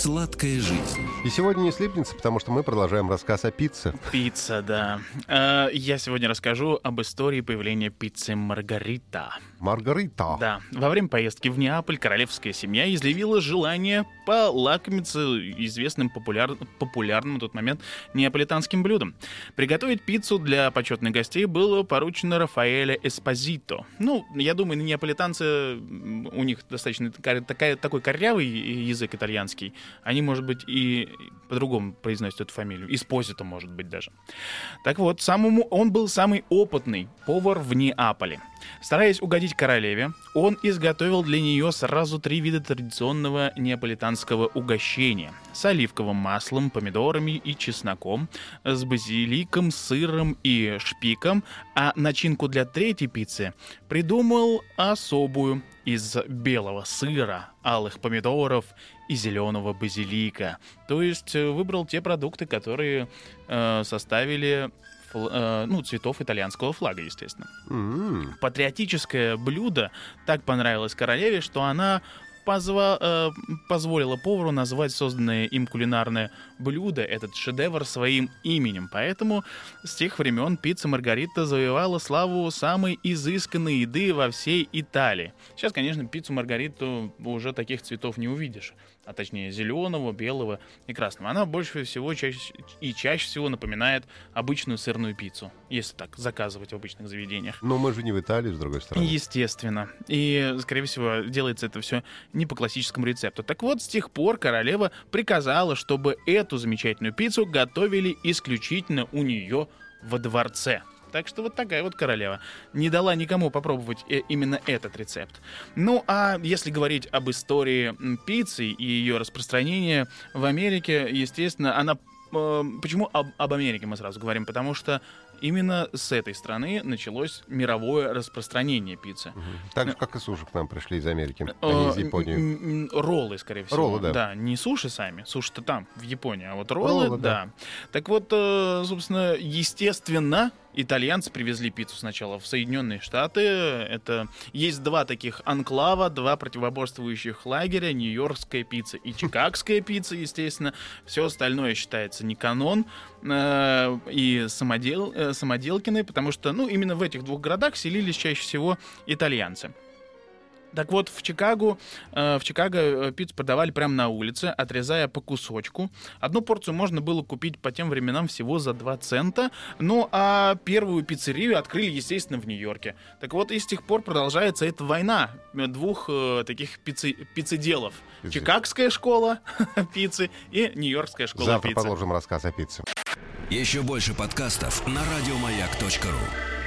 Сладкая жизнь. И сегодня не слипнется, потому что мы продолжаем рассказ о пицце. Пицца, да. Э, Я сегодня расскажу об истории появления пиццы Маргарита. Маргарита. Да, во время поездки в Неаполь королевская семья изъявила желание полакомиться известным популяр... популярным на тот момент неаполитанским блюдом. Приготовить пиццу для почетных гостей было поручено Рафаэля Эспозито. Ну, я думаю, неаполитанцы, у них достаточно такой корявый язык итальянский. Они, может быть, и по-другому произносят эту фамилию. Эспозито, может быть, даже. Так вот, самому, он был самый опытный повар в Неаполе. Стараясь угодить королеве, он изготовил для нее сразу три вида традиционного неаполитанского угощения. С оливковым маслом, помидорами и чесноком, с базиликом, сыром и шпиком, а начинку для третьей пиццы придумал особую из белого сыра, алых помидоров и зеленого базилика. То есть э, выбрал те продукты, которые э, составили э, ну, цветов итальянского флага, естественно. М, Патриотическое блюдо так понравилось королеве, что она позва- э, позволила повару назвать созданное им кулинарное блюдо, этот шедевр, своим именем. Поэтому с тех времен пицца Маргарита завоевала славу самой изысканной еды во всей Италии. Сейчас, конечно, пиццу Маргариту уже таких цветов не увидишь. А точнее зеленого, белого и красного. Она больше всего чаще, и чаще всего напоминает обычную сырную пиццу, если так заказывать в обычных заведениях. Но мы же не в Италии, с другой стороны. Естественно. И, скорее всего, делается это все не по классическому рецепту. Так вот, с тех пор королева приказала, чтобы эту замечательную пиццу готовили исключительно у нее во дворце. Так что вот такая вот королева. Не дала никому попробовать э, именно этот рецепт. Ну, а если говорить об истории пиццы и ее распространения в Америке, естественно, она... э, Почему об, об Америке мы сразу говорим? Потому что именно с этой страны началось мировое распространение пиццы. Мгм. Так же, как и суши к нам пришли из Америки, а Э, не из Японии. Роллы, скорее всего. Роллы, да. не суши сами. Суши-то там, в Японии. А вот роллы, Роллы, да. да. Так вот, э, собственно, естественно, итальянцы привезли пиццу сначала в Соединенные Штаты. Это есть два таких анклава, два противоборствующих лагеря, нью-йоркская пицца и чикагская пицца, естественно. Все остальное считается не канон э, и самодел, э, самоделкины, потому что, ну, именно в этих двух городах селились чаще всего итальянцы. Так вот, в Чикаго, э, в Чикаго э, пиццу продавали прямо на улице, отрезая по кусочку. Одну порцию можно было купить по тем временам всего за 2 цента. Ну, а первую пиццерию открыли, естественно, в Нью-Йорке. Так вот, и с тех пор продолжается эта война э, двух э, таких пиццы, пиццеделов. Пиццы. Чикагская школа пиццы и Нью-Йоркская школа Завтра пиццы. продолжим рассказ о пицце. Еще больше подкастов на радиомаяк.ру.